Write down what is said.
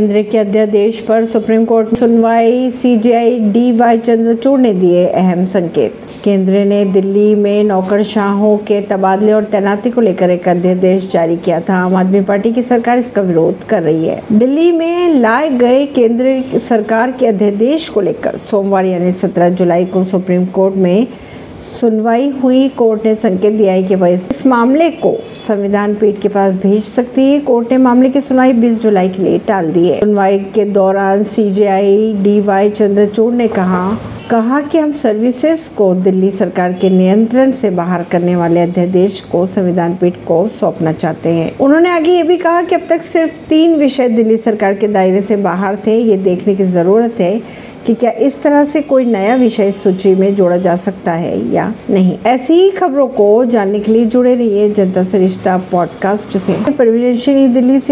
केंद्र के अध्यादेश पर सुप्रीम कोर्ट सुनवाई C G I D Y Chandrachud ने दिए अहम संकेत। केंद्र ने दिल्ली में नौकरशाहों के तबादले और तैनाती को लेकर एक अध्यादेश जारी किया था। आम आदमी पार्टी की सरकार इसका विरोध कर रही है। दिल्ली में लाए गए केंद्र सरकार के अध्यादेश को लेकर सोमवार यानी 17 जुलाई को सुप्रीम कोर्ट में सुनवाई हुई, कोर्ट ने संकेत दिया है कि वह इस मामले को संविधान पीठ के पास भेज सकती है। कोर्ट ने मामले की सुनवाई 20 जुलाई के लिए टाल दी है। सुनवाई के दौरान सीजेआई डीवाई चंद्रचूड़ ने कहा कहा कि हम सर्विसेज़ को दिल्ली सरकार के नियंत्रण से बाहर करने वाले अध्यादेश को, संविधान पीठ को सौंपना चाहते हैं। उन्होंने आगे ये भी कहा कि अब तक सिर्फ़ तीन विषय दिल्ली सरकार के दायरे से बाहर थे। ये देखने की ज़रूरत है कि क्या इस तरह से कोई नया विषय सूची में जोड़ा जा सकता है या नहीं। ऐसी ही खबरों को जानने के लिए जुड़े रहिए जनता से रिश्ता पॉडकास्ट से। दिल्ली से।